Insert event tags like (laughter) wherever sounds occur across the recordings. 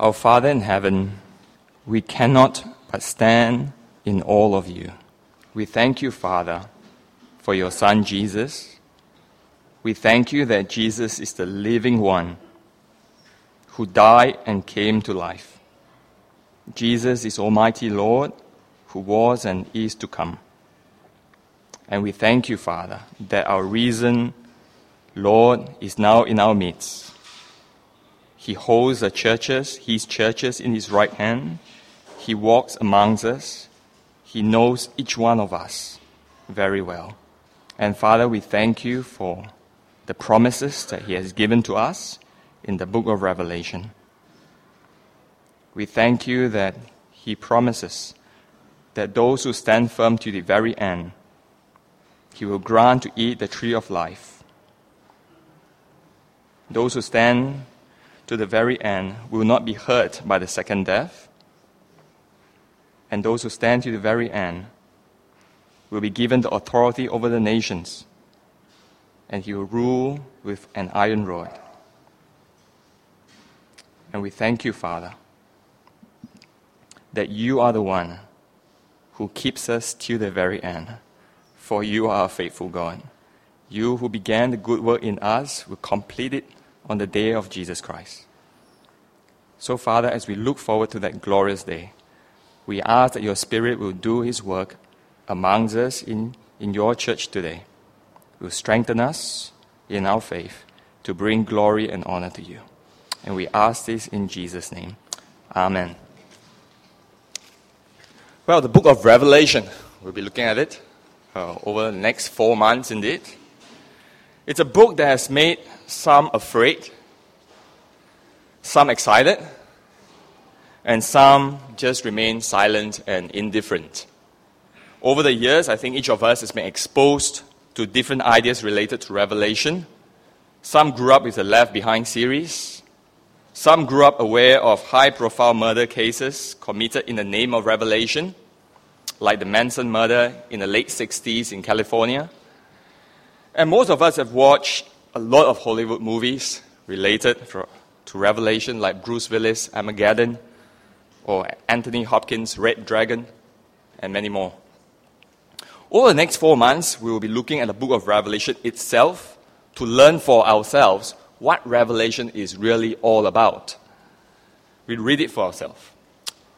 Our Father in heaven, we cannot but stand in all of you. We thank you, Father, for your Son Jesus. We thank you that Jesus is the living one who died and came to life. Jesus is Almighty Lord who was and is to come. And we thank you, Father, that our risen Lord is now in our midst. He holds the churches, his churches in his right hand. He walks amongst us. He knows each one of us very well. And Father, we thank you for the promises that he has given to us in the book of Revelation. We thank you that he promises that those who stand firm to the very end, he will grant to eat the tree of life. Those who stand to the very end will not be hurt by the second death. And those who stand to the very end will be given the authority over the nations, and he will rule with an iron rod. And we thank you, Father, that you are the one who keeps us till the very end. For you are a faithful God. You who began the good work in us will complete it on the day of Jesus Christ. So, Father, as we look forward to that glorious day, we ask that your Spirit will do his work amongst us in, in your church today, will strengthen us in our faith to bring glory and honor to you. And we ask this in Jesus' name. Amen. Well, the book of Revelation, we'll be looking at it uh, over the next four months indeed. It's a book that has made some afraid, some excited, and some just remain silent and indifferent. Over the years, I think each of us has been exposed to different ideas related to Revelation. Some grew up with the Left Behind series. Some grew up aware of high profile murder cases committed in the name of Revelation, like the Manson murder in the late 60s in California. And most of us have watched a lot of Hollywood movies related to Revelation, like Bruce Willis' Armageddon, or Anthony Hopkins' Red Dragon, and many more. Over the next four months, we will be looking at the book of Revelation itself to learn for ourselves what Revelation is really all about. We read it for ourselves.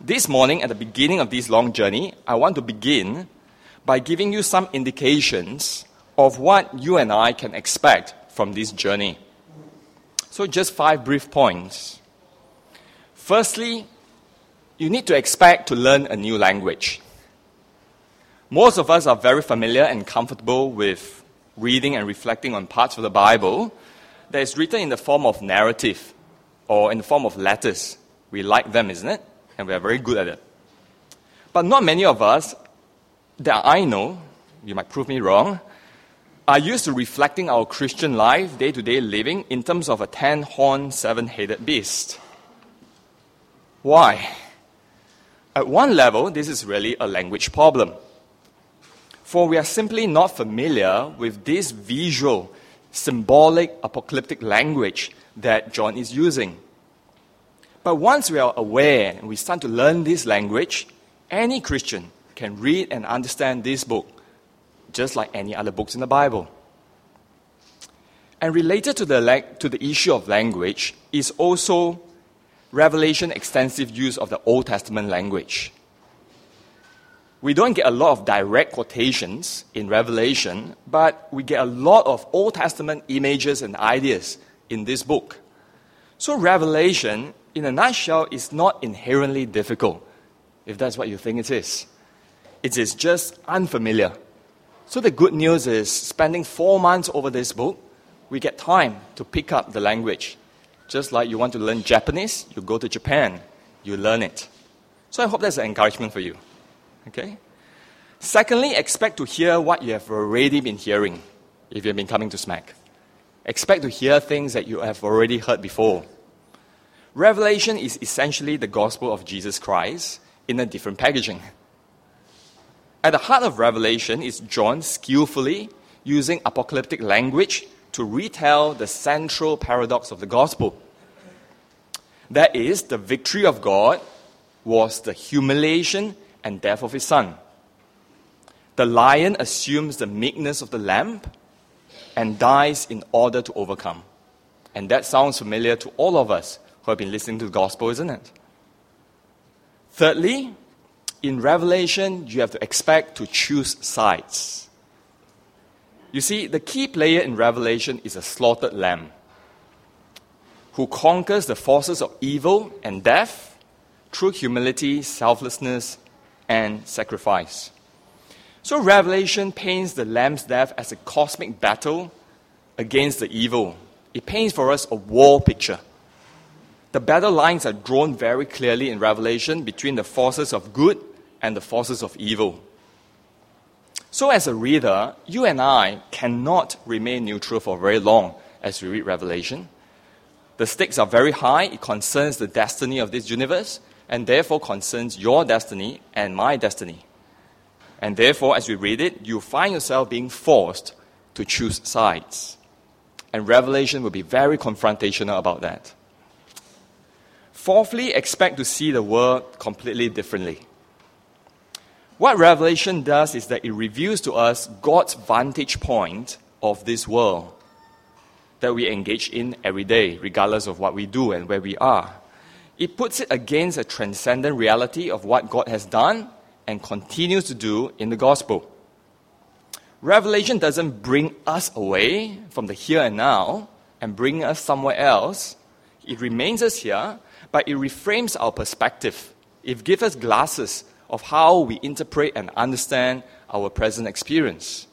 This morning, at the beginning of this long journey, I want to begin by giving you some indications of what you and I can expect from this journey. So, just five brief points. Firstly, you need to expect to learn a new language. Most of us are very familiar and comfortable with reading and reflecting on parts of the Bible that is written in the form of narrative or in the form of letters. We like them, isn't it? And we are very good at it. But not many of us that I know, you might prove me wrong, are used to reflecting our Christian life, day to day living, in terms of a ten horned, seven headed beast. Why? At one level, this is really a language problem. For we are simply not familiar with this visual, symbolic, apocalyptic language that John is using. But once we are aware and we start to learn this language, any Christian can read and understand this book just like any other books in the Bible. And related to the, to the issue of language is also Revelation extensive use of the Old Testament language. We don't get a lot of direct quotations in Revelation, but we get a lot of Old Testament images and ideas in this book. So, Revelation, in a nutshell, is not inherently difficult, if that's what you think it is. It is just unfamiliar so the good news is, spending four months over this book, we get time to pick up the language. Just like you want to learn Japanese, you go to Japan, you learn it. So I hope that's an encouragement for you. Okay? Secondly, expect to hear what you have already been hearing if you've been coming to SMAC. Expect to hear things that you have already heard before. Revelation is essentially the gospel of Jesus Christ in a different packaging. At the heart of Revelation is John skillfully using apocalyptic language to retell the central paradox of the gospel. That is, the victory of God was the humiliation and death of his son. The lion assumes the meekness of the lamb and dies in order to overcome. And that sounds familiar to all of us who have been listening to the gospel, isn't it? Thirdly, in Revelation, you have to expect to choose sides. You see, the key player in Revelation is a slaughtered lamb who conquers the forces of evil and death through humility, selflessness, and sacrifice. So, Revelation paints the lamb's death as a cosmic battle against the evil. It paints for us a war picture. The battle lines are drawn very clearly in Revelation between the forces of good and the forces of evil. So, as a reader, you and I cannot remain neutral for very long as we read Revelation. The stakes are very high. It concerns the destiny of this universe, and therefore concerns your destiny and my destiny. And therefore, as we read it, you find yourself being forced to choose sides. And Revelation will be very confrontational about that. Fourthly, expect to see the world completely differently. What Revelation does is that it reveals to us God's vantage point of this world that we engage in every day, regardless of what we do and where we are. It puts it against a transcendent reality of what God has done and continues to do in the gospel. Revelation doesn't bring us away from the here and now and bring us somewhere else. It remains us here, but it reframes our perspective. It gives us glasses of how we interpret and understand our present experience.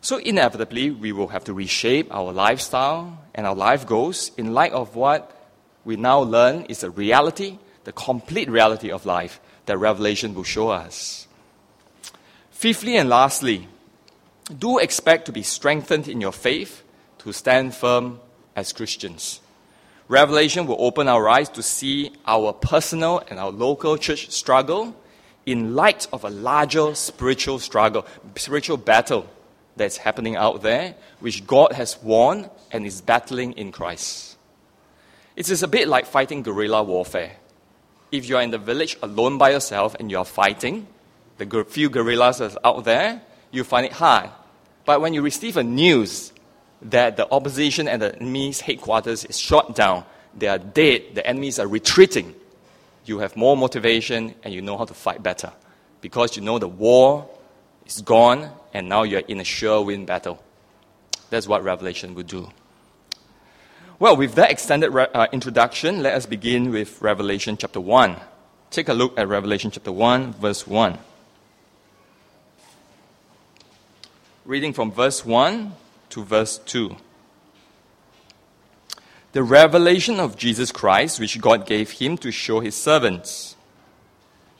So, inevitably, we will have to reshape our lifestyle and our life goals in light of what we now learn is the reality, the complete reality of life that Revelation will show us. Fifthly and lastly, do expect to be strengthened in your faith to stand firm as Christians. Revelation will open our eyes to see our personal and our local church struggle in light of a larger spiritual struggle, spiritual battle that's happening out there, which God has won and is battling in Christ. It is a bit like fighting guerrilla warfare. If you are in the village alone by yourself and you are fighting, the few guerrillas out there, you find it hard. But when you receive a news that the opposition and the enemy's headquarters is shot down, they are dead, the enemies are retreating, you have more motivation and you know how to fight better because you know the war is gone and now you're in a sure win battle. That's what Revelation would do. Well, with that extended re- uh, introduction, let us begin with Revelation chapter 1. Take a look at Revelation chapter 1, verse 1. Reading from verse 1 to verse 2 the revelation of Jesus Christ, which God gave him to show his servants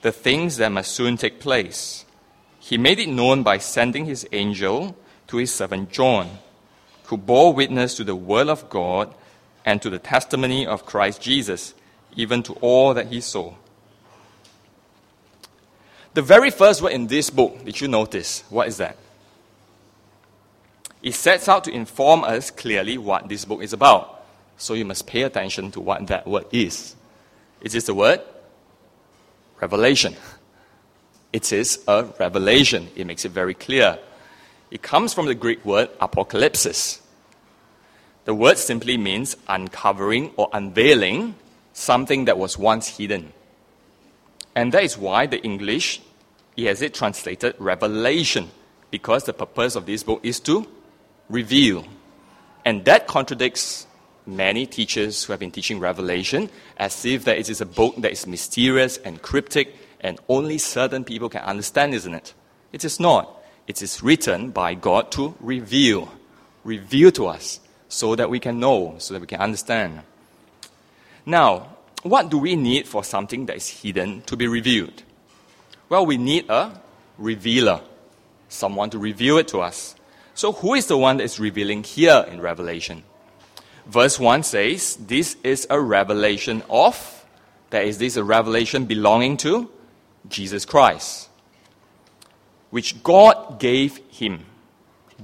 the things that must soon take place. He made it known by sending his angel to his servant John, who bore witness to the word of God and to the testimony of Christ Jesus, even to all that he saw. The very first word in this book, did you notice? What is that? It sets out to inform us clearly what this book is about. So you must pay attention to what that word is. It is the word revelation. It is a revelation. It makes it very clear. It comes from the Greek word apocalypsis. The word simply means uncovering or unveiling something that was once hidden. And that is why the English he has it translated revelation, because the purpose of this book is to reveal. And that contradicts many teachers who have been teaching Revelation as if that it is a book that is mysterious and cryptic and only certain people can understand, isn't it? It is not. It is written by God to reveal, reveal to us so that we can know, so that we can understand. Now, what do we need for something that is hidden to be revealed? Well, we need a revealer, someone to reveal it to us. So, who is the one that is revealing here in Revelation? Verse 1 says, This is a revelation of, that is, this a revelation belonging to Jesus Christ, which God gave him.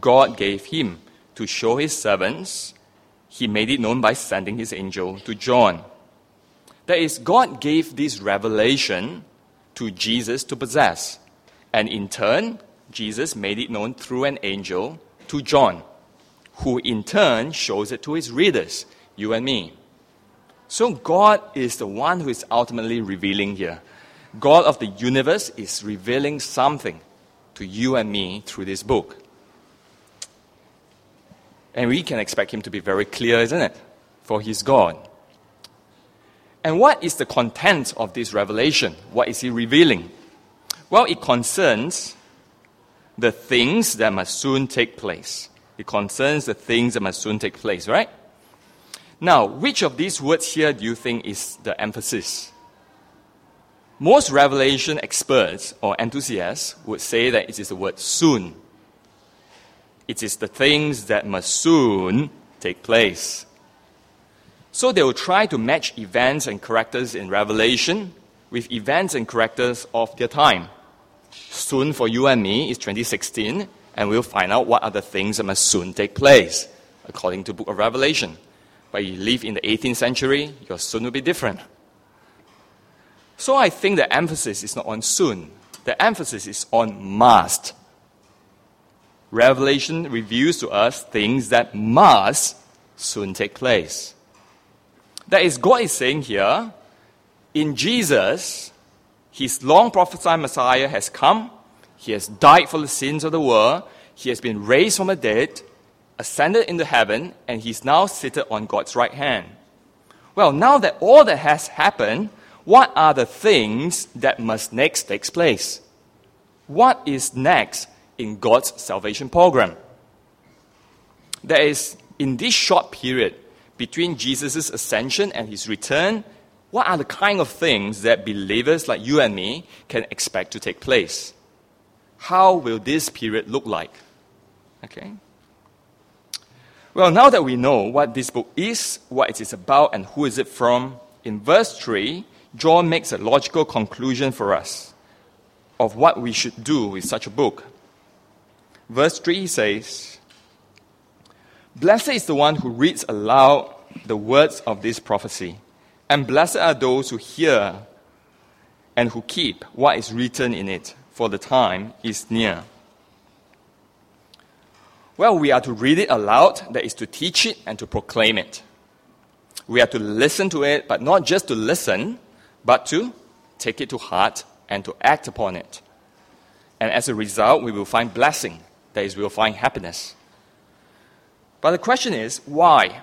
God gave him to show his servants. He made it known by sending his angel to John. That is, God gave this revelation to Jesus to possess. And in turn, Jesus made it known through an angel to John, who in turn shows it to his readers, you and me. So God is the one who is ultimately revealing here. God of the universe is revealing something to you and me through this book. And we can expect him to be very clear, isn't it? For he's God. And what is the content of this revelation? What is he revealing? Well, it concerns the things that must soon take place. It concerns the things that must soon take place, right? Now, which of these words here do you think is the emphasis? Most revelation experts or enthusiasts would say that it is the word soon. It is the things that must soon take place. So they will try to match events and characters in Revelation with events and characters of their time. Soon for you and me is 2016, and we'll find out what are the things that must soon take place, according to book of Revelation. But you live in the 18th century, your soon will be different. So I think the emphasis is not on soon. The emphasis is on must. Revelation reveals to us things that must soon take place. That is, God is saying here, in Jesus, his long prophesied Messiah has come, he has died for the sins of the world, he has been raised from the dead, ascended into heaven, and he's now seated on God's right hand. Well, now that all that has happened, what are the things that must next take place? What is next in God's salvation program? There is, in this short period between Jesus' ascension and his return, what are the kind of things that believers like you and me can expect to take place? How will this period look like? Okay? Well, now that we know what this book is, what it is about, and who is it from, in verse 3, John makes a logical conclusion for us of what we should do with such a book. Verse 3 says, Blessed is the one who reads aloud the words of this prophecy, and blessed are those who hear and who keep what is written in it, for the time is near. Well, we are to read it aloud, that is to teach it and to proclaim it. We are to listen to it, but not just to listen, but to take it to heart and to act upon it. And as a result, we will find blessing, that is, we will find happiness. But the question is, why?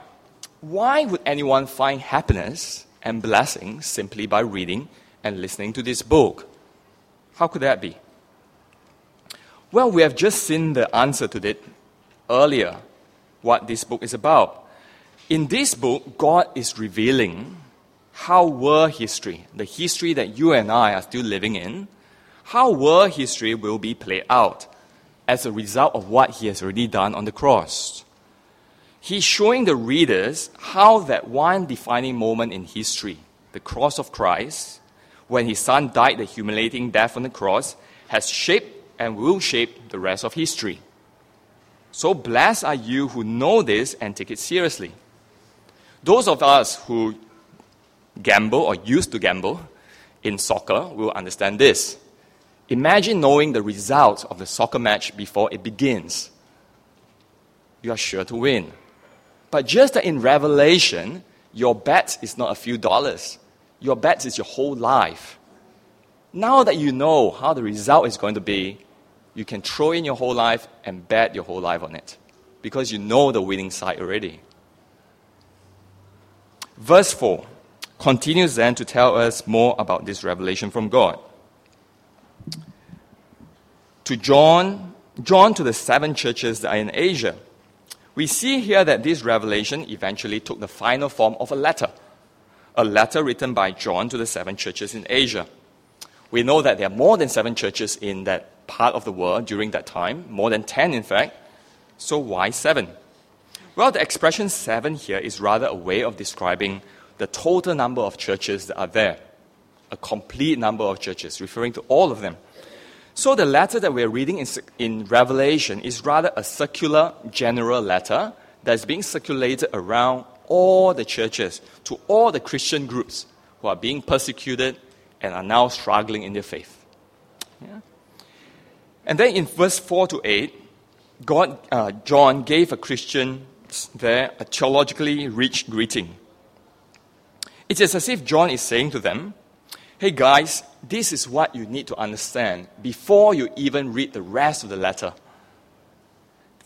Why would anyone find happiness and blessing simply by reading and listening to this book? How could that be? Well, we have just seen the answer to it earlier, what this book is about. In this book, God is revealing how world history, the history that you and I are still living in, how world history will be played out as a result of what he has already done on the cross. He's showing the readers how that one defining moment in history, the cross of Christ, when his son died the humiliating death on the cross, has shaped and will shape the rest of history. So blessed are you who know this and take it seriously. Those of us who gamble or used to gamble in soccer will understand this. Imagine knowing the result of the soccer match before it begins. You are sure to win. But just that in Revelation, your bet is not a few dollars. Your bet is your whole life. Now that you know how the result is going to be, you can throw in your whole life and bet your whole life on it because you know the winning side already. Verse 4 continues then to tell us more about this revelation from God. To John, John to the seven churches that are in Asia. We see here that this revelation eventually took the final form of a letter, a letter written by John to the seven churches in Asia. We know that there are more than seven churches in that part of the world during that time, more than ten, in fact. So, why seven? Well, the expression seven here is rather a way of describing the total number of churches that are there. A complete number of churches, referring to all of them. So the letter that we're reading in, in Revelation is rather a circular, general letter that's being circulated around all the churches, to all the Christian groups, who are being persecuted and are now struggling in their faith. Yeah? And then in verse 4 to 8, God, uh, John gave a Christian there a theologically rich greeting. It is as if John is saying to them, Hey guys, this is what you need to understand before you even read the rest of the letter.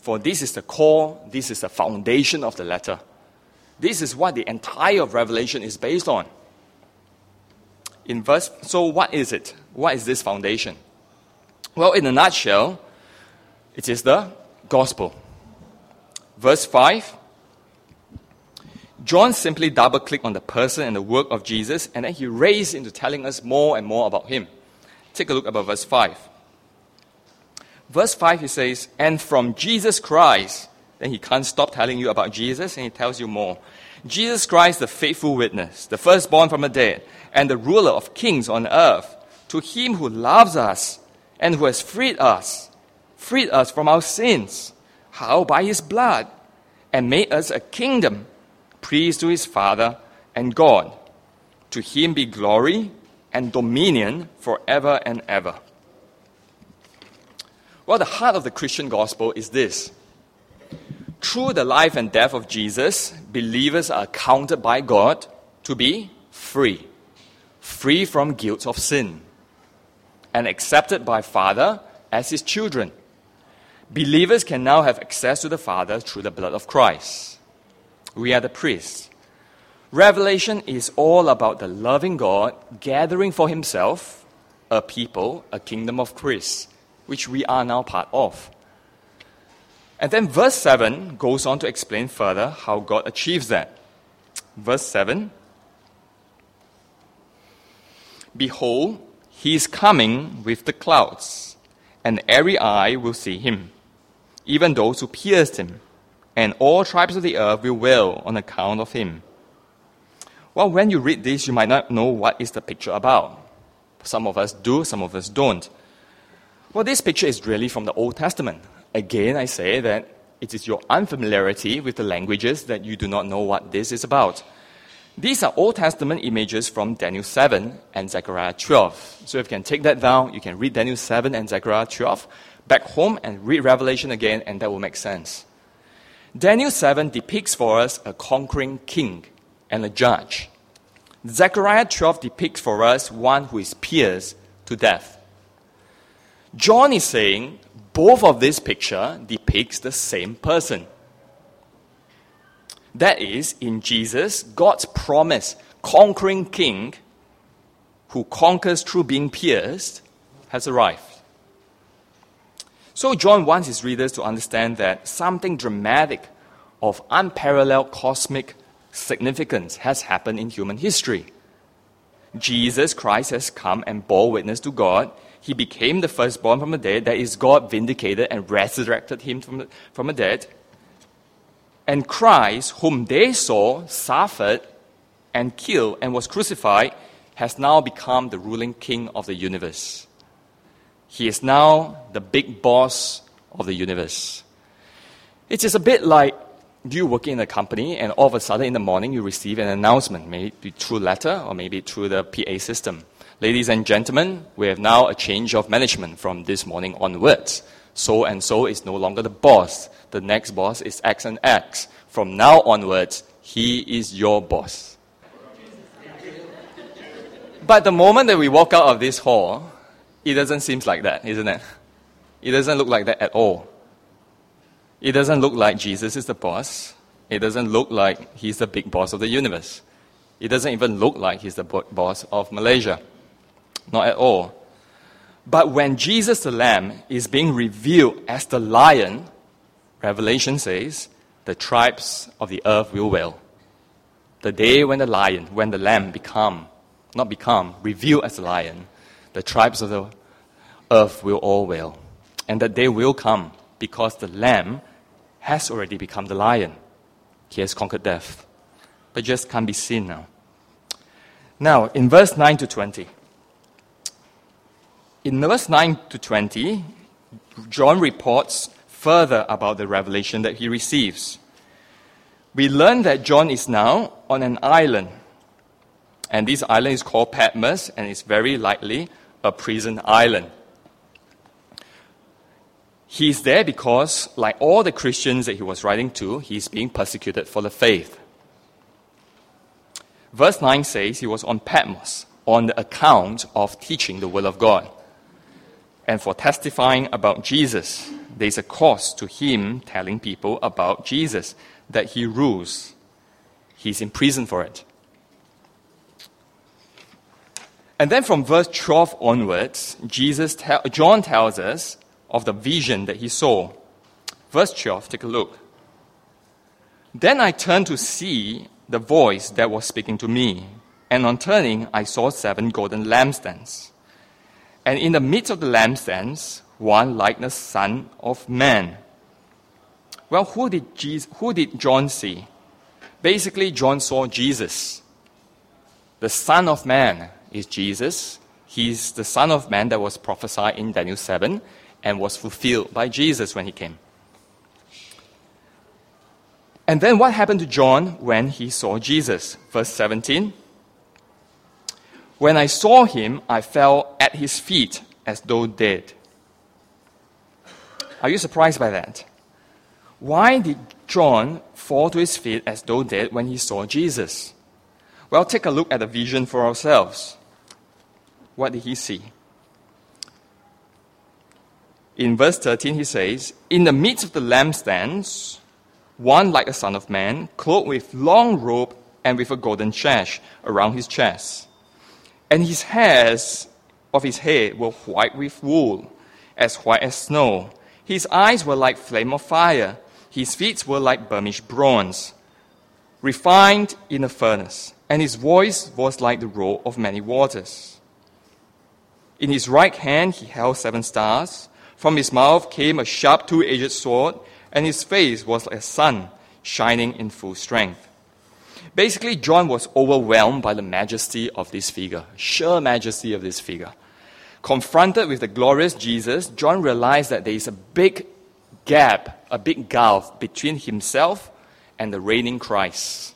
For this is the core, this is the foundation of the letter. This is what the entire of Revelation is based on. In verse, so what is it? What is this foundation? Well, in a nutshell, it is the gospel. Verse 5 John simply double clicked on the person and the work of Jesus, and then he raced into telling us more and more about him. Take a look about verse 5. Verse 5, he says, And from Jesus Christ, then he can't stop telling you about Jesus, and he tells you more. Jesus Christ, the faithful witness, the firstborn from the dead, and the ruler of kings on earth, to him who loves us and who has freed us, freed us from our sins. How? By his blood, and made us a kingdom priest to his Father and God. To him be glory and dominion forever and ever. Well, the heart of the Christian gospel is this. Through the life and death of Jesus, believers are counted by God to be free, free from guilt of sin, and accepted by Father as his children. Believers can now have access to the Father through the blood of Christ we are the priests. Revelation is all about the loving God gathering for himself a people, a kingdom of priests, which we are now part of. And then verse 7 goes on to explain further how God achieves that. Verse 7 Behold, he is coming with the clouds, and every eye will see him, even those who pierced him and all tribes of the earth will wail on account of him. Well, when you read this, you might not know what is the picture about. Some of us do, some of us don't. Well, this picture is really from the Old Testament. Again, I say that it is your unfamiliarity with the languages that you do not know what this is about. These are Old Testament images from Daniel 7 and Zechariah 12. So if you can take that down, you can read Daniel 7 and Zechariah 12 back home and read Revelation again, and that will make sense. Daniel 7 depicts for us a conquering king and a judge. Zechariah 12 depicts for us one who is pierced to death. John is saying both of this picture depicts the same person. That is, in Jesus, God's promised conquering king who conquers through being pierced has arrived. So, John wants his readers to understand that something dramatic of unparalleled cosmic significance has happened in human history. Jesus Christ has come and bore witness to God. He became the firstborn from the dead, that is, God vindicated and resurrected him from the, from the dead. And Christ, whom they saw, suffered and killed and was crucified, has now become the ruling king of the universe. He is now the big boss of the universe. It is a bit like you working in a company and all of a sudden in the morning you receive an announcement, maybe through letter or maybe through the PA system. Ladies and gentlemen, we have now a change of management from this morning onwards. So and so is no longer the boss. The next boss is X and X. From now onwards, he is your boss. But the moment that we walk out of this hall, it doesn't seem like that, isn't it? It doesn't look like that at all. It doesn't look like Jesus is the boss. It doesn't look like he's the big boss of the universe. It doesn't even look like he's the boss of Malaysia. Not at all. But when Jesus the Lamb is being revealed as the lion, Revelation says, the tribes of the earth will wail. The day when the lion, when the lamb become, not become, revealed as the lion, the tribes of the earth will all wail, and that day will come because the lamb has already become the lion. He has conquered death, but just can't be seen now. Now, in verse 9 to 20, in verse 9 to 20, John reports further about the revelation that he receives. We learn that John is now on an island And this island is called Patmos, and it's very likely a prison island. He's there because, like all the Christians that he was writing to, he's being persecuted for the faith. Verse 9 says he was on Patmos on the account of teaching the will of God. And for testifying about Jesus, there's a cost to him telling people about Jesus, that he rules. He's in prison for it. And then from verse 12 onwards, Jesus te- John tells us of the vision that he saw. Verse 12, take a look. Then I turned to see the voice that was speaking to me, and on turning, I saw seven golden lampstands. And in the midst of the lampstands, one like the Son of Man. Well, who did, Jesus, who did John see? Basically, John saw Jesus. The Son of Man is Jesus. He's the Son of Man that was prophesied in Daniel 7 and was fulfilled by Jesus when he came. And then what happened to John when he saw Jesus? Verse 17. When I saw him, I fell at his feet as though dead. Are you surprised by that? Why did John fall to his feet as though dead when he saw Jesus? Well, take a look at the vision for ourselves. What did he see? In verse 13, he says, In the midst of the lampstands, one like a son of man, clothed with long robe and with a golden sash around his chest. And his hairs of his head were white with wool, as white as snow. His eyes were like flame of fire. His feet were like burnished bronze, refined in a furnace. And his voice was like the roar of many waters. In his right hand he held seven stars. From his mouth came a sharp two edged sword and his face was like a sun shining in full strength. Basically, John was overwhelmed by the majesty of this figure, sheer majesty of this figure. Confronted with the glorious Jesus, John realized that there is a big gap, a big gulf between himself and the reigning Christ.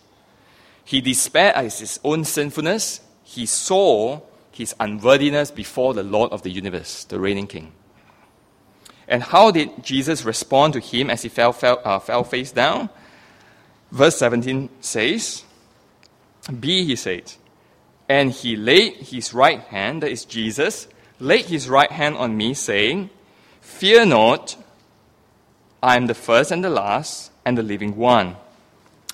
He despaired at his own sinfulness. He saw his unworthiness before the Lord of the universe, the reigning King. And how did Jesus respond to him as he fell, fell, uh, fell face down? Verse 17 says, Be, he said. And he laid his right hand, that is Jesus, laid his right hand on me, saying, Fear not, I am the first and the last and the living one.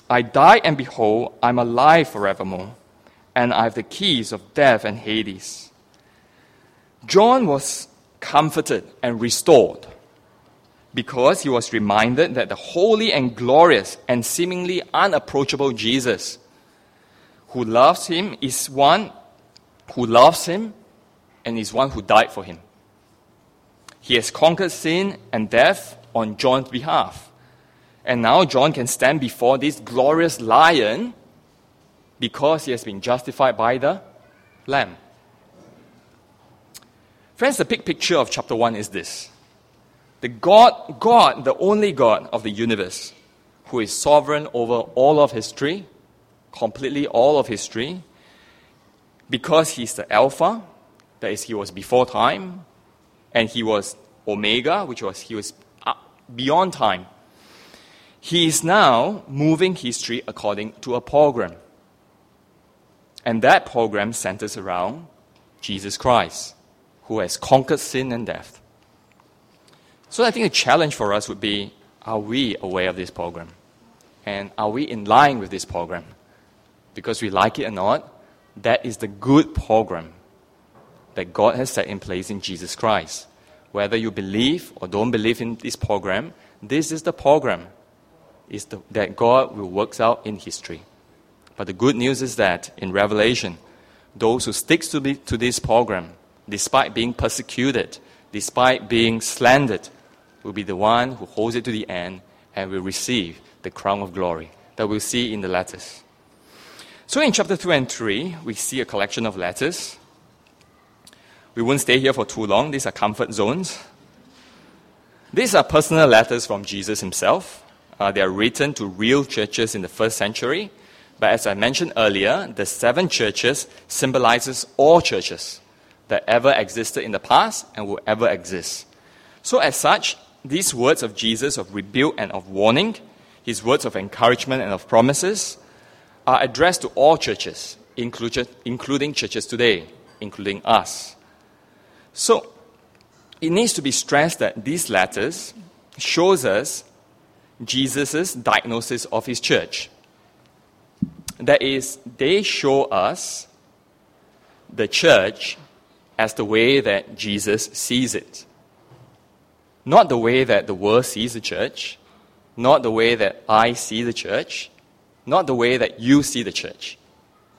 I die, and behold, I'm alive forevermore, and I have the keys of death and Hades. John was comforted and restored because he was reminded that the holy and glorious and seemingly unapproachable Jesus who loves him is one who loves him and is one who died for him. He has conquered sin and death on John's behalf. And now John can stand before this glorious lion because he has been justified by the Lamb. Friends, the big picture of chapter 1 is this the God, God, the only God of the universe, who is sovereign over all of history, completely all of history, because he's the Alpha, that is, he was before time, and he was Omega, which was he was uh, beyond time. He is now moving history according to a program. And that program centers around Jesus Christ who has conquered sin and death. So I think the challenge for us would be are we aware of this program? And are we in line with this program? Because we like it or not, that is the good program that God has set in place in Jesus Christ. Whether you believe or don't believe in this program, this is the program is the, that God will work out in history. But the good news is that in Revelation, those who stick to, to this program despite being persecuted, despite being slandered, will be the one who holds it to the end and will receive the crown of glory that we'll see in the letters. So in chapter 2 and 3, we see a collection of letters. We won't stay here for too long, these are comfort zones. These are personal letters from Jesus himself. Uh, they are written to real churches in the first century But as I mentioned earlier, the seven churches symbolizes all churches that ever existed in the past and will ever exist. So as such, these words of Jesus of rebuke and of warning, his words of encouragement and of promises, are addressed to all churches, including churches today, including us. So it needs to be stressed that these letters shows us Jesus' diagnosis of his church. That is, they show us the church as the way that Jesus sees it. Not the way that the world sees the church, not the way that I see the church, not the way that you see the church,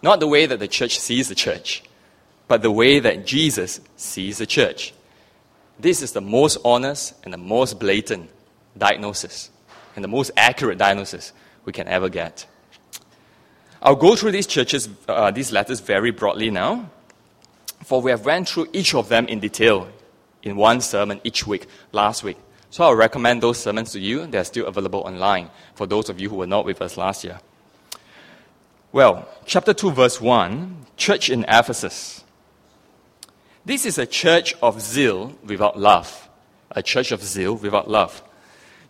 not the way that the church sees the church, but the way that Jesus sees the church. This is the most honest and the most blatant diagnosis and the most accurate diagnosis we can ever get. I'll go through these churches, uh, these letters very broadly now, for we have went through each of them in detail in one sermon each week last week. So I'll recommend those sermons to you. They're still available online for those of you who were not with us last year. Well, chapter 2, verse 1, church in Ephesus. This is a church of zeal without love. A church of zeal without love.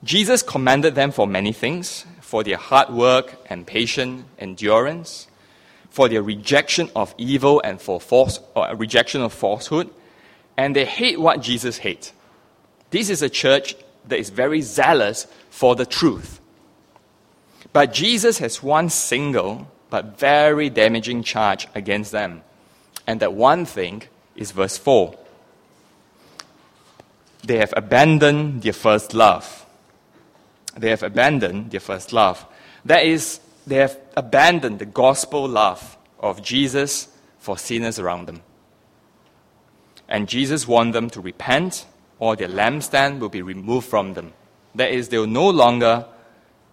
Jesus commended them for many things for their hard work and patient endurance, for their rejection of evil and for false, rejection of falsehood, and they hate what Jesus hates. This is a church that is very zealous for the truth. But Jesus has one single but very damaging charge against them. And that one thing is verse 4. They have abandoned their first love they have abandoned their first love. That is, they have abandoned the gospel love of Jesus for sinners around them. And Jesus warned them to repent, or their lampstand will be removed from them. That is, they will no longer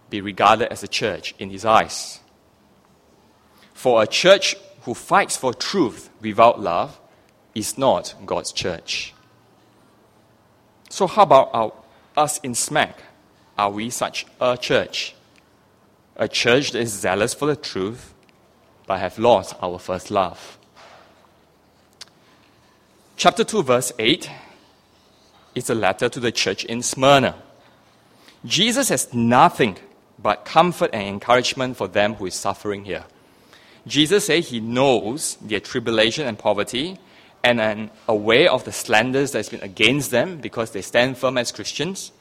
be regarded as a church in his eyes. For a church who fights for truth without love is not God's church. So, how about our, us in SMAC? Are we such a church? A church that is zealous for the truth, but have lost our first love. Chapter 2, verse 8 is a letter to the church in Smyrna. Jesus has nothing but comfort and encouragement for them who is suffering here. Jesus says he knows their tribulation and poverty and are aware of the slanders that's been against them because they stand firm as Christians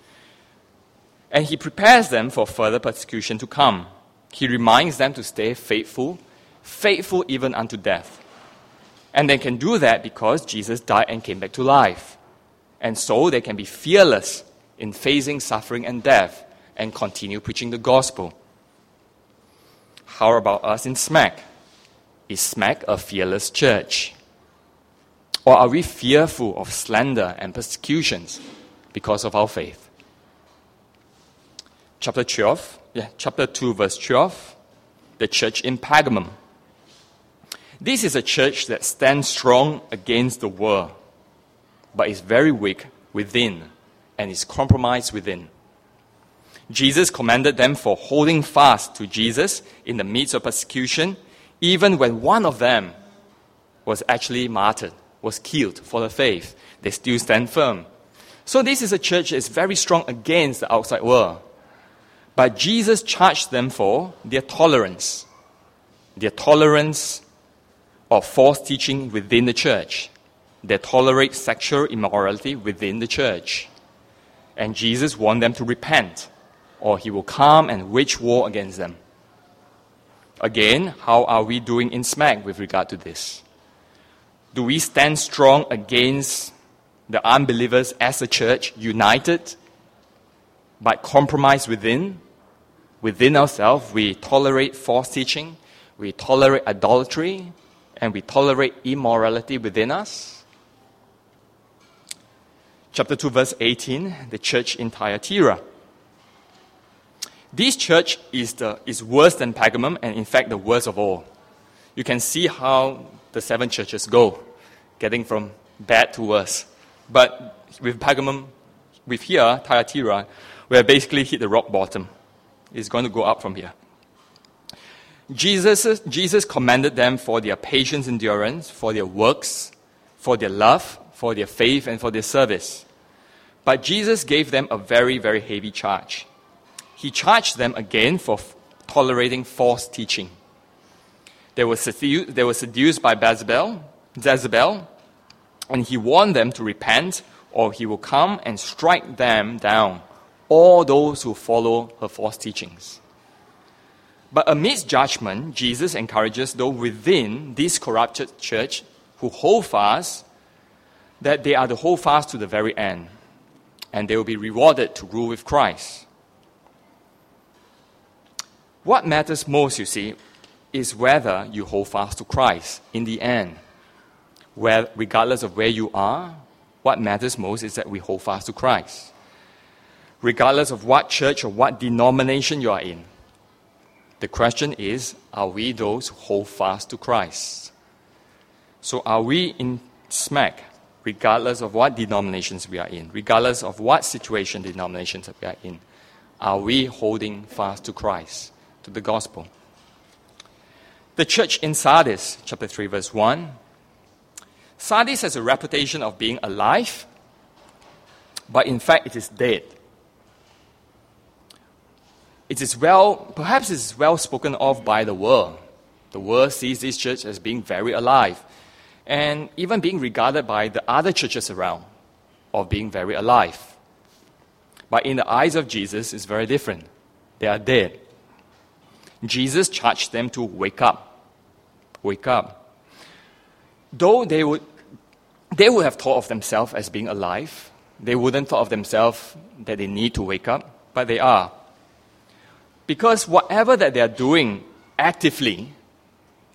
and he prepares them for further persecution to come. He reminds them to stay faithful, faithful even unto death. And they can do that because Jesus died and came back to life. And so they can be fearless in facing suffering and death and continue preaching the gospel. How about us in SMAC? Is SMAC a fearless church? Or are we fearful of slander and persecutions because of our faith? chapter 12, yeah, chapter 2, verse 12, the church in Pergamum. This is a church that stands strong against the world, but is very weak within and is compromised within. Jesus commanded them for holding fast to Jesus in the midst of persecution, even when one of them was actually martyred, was killed for the faith. They still stand firm. So, this is a church that is very strong against the outside world. But Jesus charged them for their tolerance, their tolerance of false teaching within the church. They tolerate sexual immorality within the church. And Jesus warned them to repent, or he will come and wage war against them. Again, how are we doing in SMAC with regard to this? Do we stand strong against the unbelievers as a church, united, but compromised within? within ourselves, we tolerate false teaching, we tolerate idolatry, and we tolerate immorality within us. Chapter 2, verse 18, the church in Thyatira. This church is, the, is worse than Pergamum, and in fact, the worst of all. You can see how the seven churches go, getting from bad to worse. But with Pergamum, with here, Thyatira, we have basically hit the rock bottom is going to go up from here. Jesus, Jesus commended them for their patience, endurance, for their works, for their love, for their faith, and for their service. But Jesus gave them a very, very heavy charge. He charged them again for f- tolerating false teaching. They were, seduced, they were seduced by Jezebel, Jezebel, and he warned them to repent, or he will come and strike them down, all those who follow her false teachings. But amidst judgment, Jesus encourages those within this corrupted church who hold fast that they are to hold fast to the very end, and they will be rewarded to rule with Christ. What matters most, you see, is whether you hold fast to Christ in the end. Regardless of where you are, what matters most is that we hold fast to Christ. Regardless of what church or what denomination you are in, the question is are we those who hold fast to Christ? So, are we in SMAC, regardless of what denominations we are in, regardless of what situation denominations we are in? Are we holding fast to Christ, to the gospel? The church in Sardis, chapter 3, verse 1. Sardis has a reputation of being alive, but in fact it is dead it is well, perhaps it is well spoken of by the world. The world sees this church as being very alive and even being regarded by the other churches around of being very alive. But in the eyes of Jesus, it's very different. They are dead. Jesus charged them to wake up. Wake up. Though they would, they would have thought of themselves as being alive, they wouldn't thought of themselves that they need to wake up, but they are. Because whatever that they are doing actively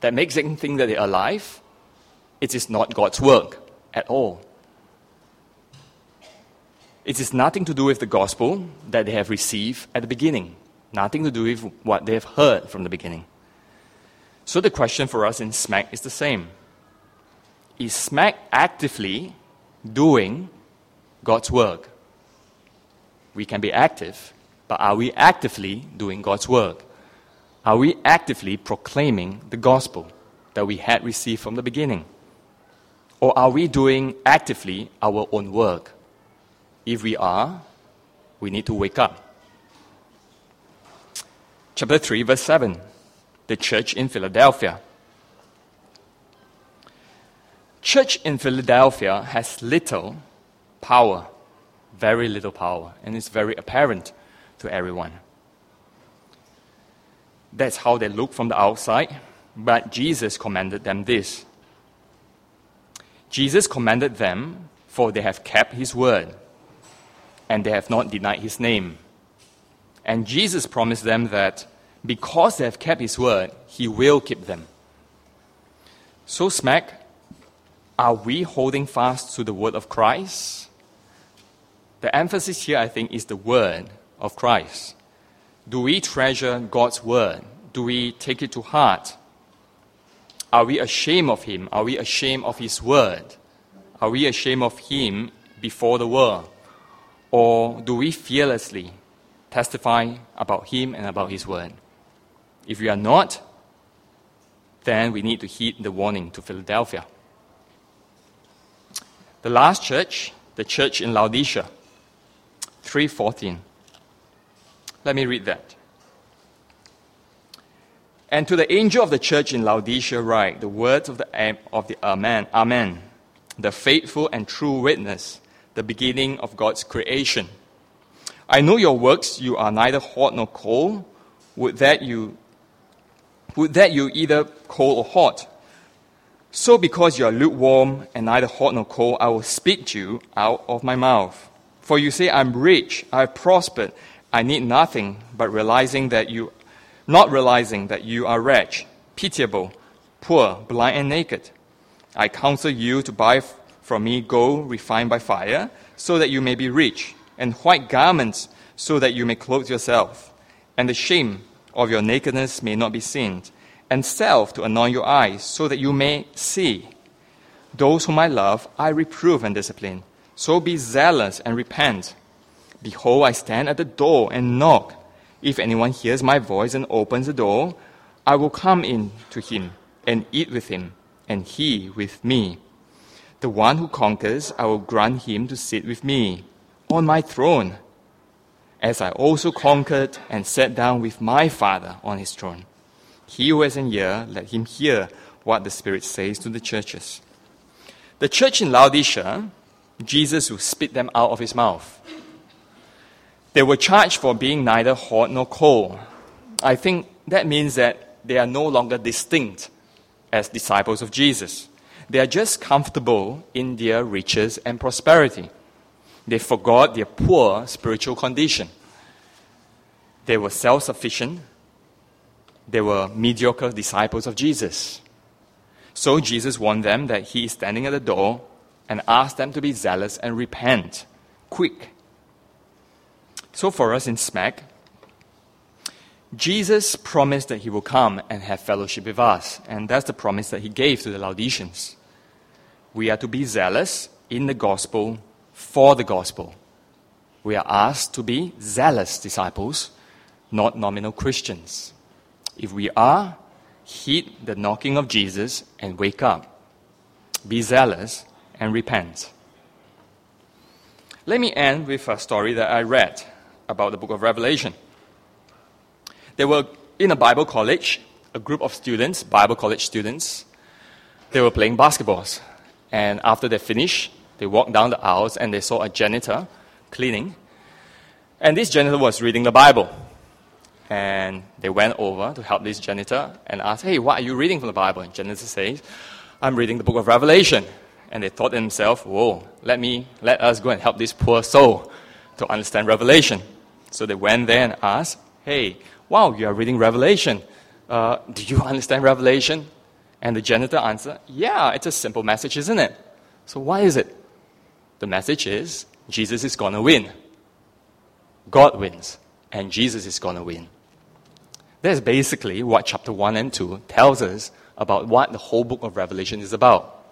that makes them think that they're alive, it is not God's work at all. It is nothing to do with the gospel that they have received at the beginning, nothing to do with what they have heard from the beginning. So the question for us in SMAC is the same Is SMAC actively doing God's work? We can be active, but are we actively doing God's work? Are we actively proclaiming the gospel that we had received from the beginning? Or are we doing actively our own work? If we are, we need to wake up. Chapter 3, verse 7 The church in Philadelphia. Church in Philadelphia has little power, very little power, and it's very apparent to everyone. That's how they look from the outside, but Jesus commanded them this. Jesus commanded them, for they have kept his word, and they have not denied his name. And Jesus promised them that because they have kept his word, he will keep them. So, SMAC, are we holding fast to the word of Christ? The emphasis here, I think, is the word of Christ? Do we treasure God's word? Do we take it to heart? Are we ashamed of Him? Are we ashamed of His word? Are we ashamed of Him before the world? Or do we fearlessly testify about Him and about His word? If we are not, then we need to heed the warning to Philadelphia. The last church, the church in Laodicea, 314. Let me read that. And to the angel of the church in Laodicea write the words of the, of the Amen, Amen, the faithful and true witness, the beginning of God's creation. I know your works, you are neither hot nor cold. Would that you, would that you either cold or hot. So because you are lukewarm and neither hot nor cold, I will spit you out of my mouth. For you say, I'm rich, I have prospered, I need nothing but realizing that you, not realizing that you are wretched, pitiable, poor, blind, and naked. I counsel you to buy from me gold refined by fire, so that you may be rich, and white garments, so that you may clothe yourself, and the shame of your nakedness may not be seen, and salve to anoint your eyes, so that you may see. Those whom I love, I reprove and discipline. So be zealous and repent. Behold, I stand at the door and knock. If anyone hears my voice and opens the door, I will come in to him and eat with him, and he with me. The one who conquers, I will grant him to sit with me on my throne, as I also conquered and sat down with my Father on his throne. He who has an ear, let him hear what the Spirit says to the churches. The church in Laodicea, Jesus will spit them out of his mouth. They were charged for being neither hot nor cold. I think that means that they are no longer distinct as disciples of Jesus. They are just comfortable in their riches and prosperity. They forgot their poor spiritual condition. They were self sufficient. They were mediocre disciples of Jesus. So Jesus warned them that he is standing at the door and asked them to be zealous and repent quick. So for us in SMAC, Jesus promised that he will come and have fellowship with us, and that's the promise that he gave to the Laodiceans. We are to be zealous in the gospel for the gospel. We are asked to be zealous disciples, not nominal Christians. If we are, heed the knocking of Jesus and wake up. Be zealous and repent. Let me end with a story that I read about the book of Revelation. They were in a Bible college, a group of students, Bible college students. They were playing basketballs. And after they finished, they walked down the aisles and they saw a janitor cleaning. And this janitor was reading the Bible. And they went over to help this janitor and asked, Hey, what are you reading from the Bible? And janitor says, I'm reading the book of Revelation. And they thought to themselves, Whoa, let me let us go and help this poor soul to understand Revelation. So they went there and asked, Hey, Wow, you are reading Revelation. Uh, do you (laughs) understand Revelation? And the janitor answered, Yeah, it's a simple message, isn't it? So, why is it? The message is Jesus is going to win. God wins, and Jesus is going to win. That's basically what chapter 1 and 2 tells us about what the whole book of Revelation is about.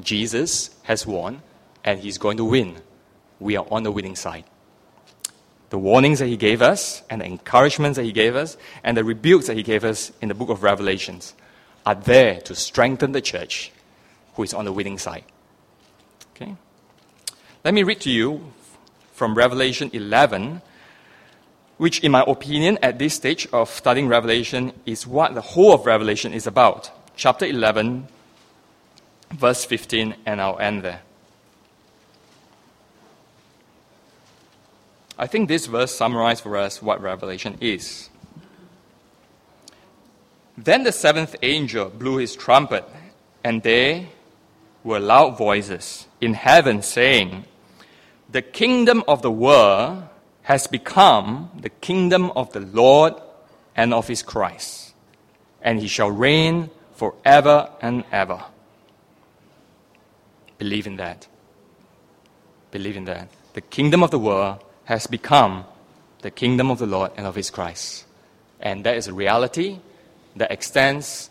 Jesus has won, and he's going to win. We are on the winning side the warnings that he gave us and the encouragements that he gave us and the rebukes that he gave us in the book of Revelations are there to strengthen the church who is on the winning side. Okay? Let me read to you from Revelation 11, which, in my opinion, at this stage of studying Revelation, is what the whole of Revelation is about. Chapter 11, verse 15, and I'll end there. I think this verse summarizes for us what Revelation is. Then the seventh angel blew his trumpet, and there were loud voices in heaven saying, The kingdom of the world has become the kingdom of the Lord and of his Christ, and he shall reign forever and ever. Believe in that. Believe in that. The kingdom of the world has become the kingdom of the Lord and of his Christ. And that is a reality that extends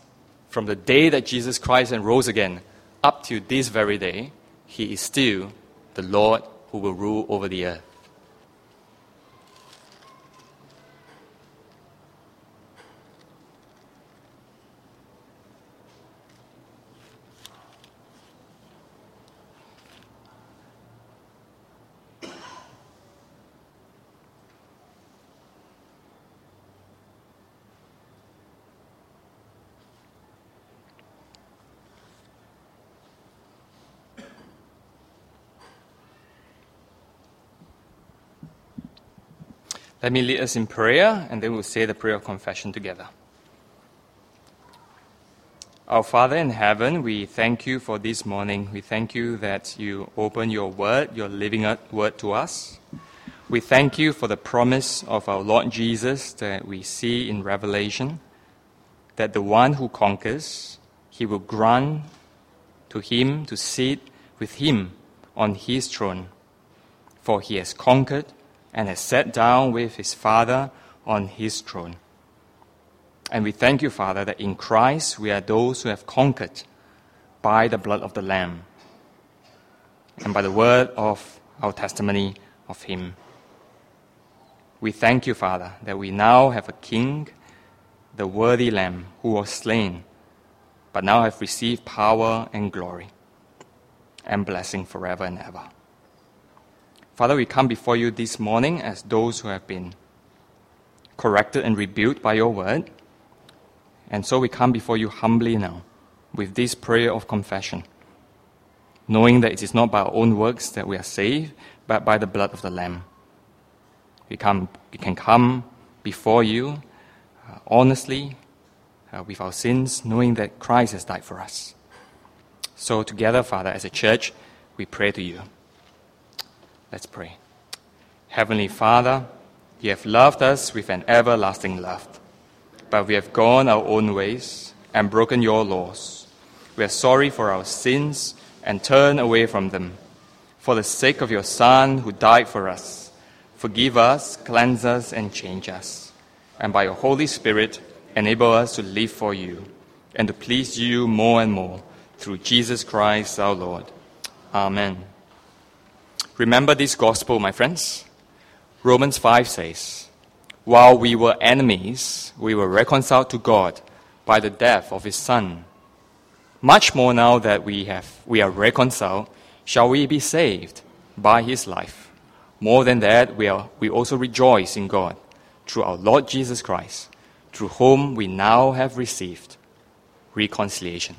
from the day that Jesus Christ and rose again up to this very day. He is still the Lord who will rule over the earth. Let me lead us in prayer, and then we'll say the prayer of confession together. Our Father in heaven, we thank you for this morning. We thank you that you open your word, your living word to us. We thank you for the promise of our Lord Jesus that we see in Revelation that the one who conquers, he will grant to him to sit with him on his throne. For he has conquered and has sat down with his Father on his throne. And we thank you, Father, that in Christ we are those who have conquered by the blood of the Lamb and by the word of our testimony of him. We thank you, Father, that we now have a King, the worthy Lamb who was slain, but now have received power and glory and blessing forever and ever. Father, we come before you this morning as those who have been corrected and rebuked by your word. And so we come before you humbly now with this prayer of confession, knowing that it is not by our own works that we are saved, but by the blood of the Lamb. We, come, we can come before you uh, honestly uh, with our sins, knowing that Christ has died for us. So, together, Father, as a church, we pray to you. Let's pray. Heavenly Father, you have loved us with an everlasting love, but we have gone our own ways and broken your laws. We are sorry for our sins and turn away from them. For the sake of your Son who died for us, forgive us, cleanse us, and change us. And by your Holy Spirit, enable us to live for you and to please you more and more through Jesus Christ our Lord. Amen. Remember this gospel, my friends. Romans 5 says, While we were enemies, we were reconciled to God by the death of his Son. Much more now that we, have, we are reconciled, shall we be saved by his life. More than that, we, are, we also rejoice in God through our Lord Jesus Christ, through whom we now have received reconciliation.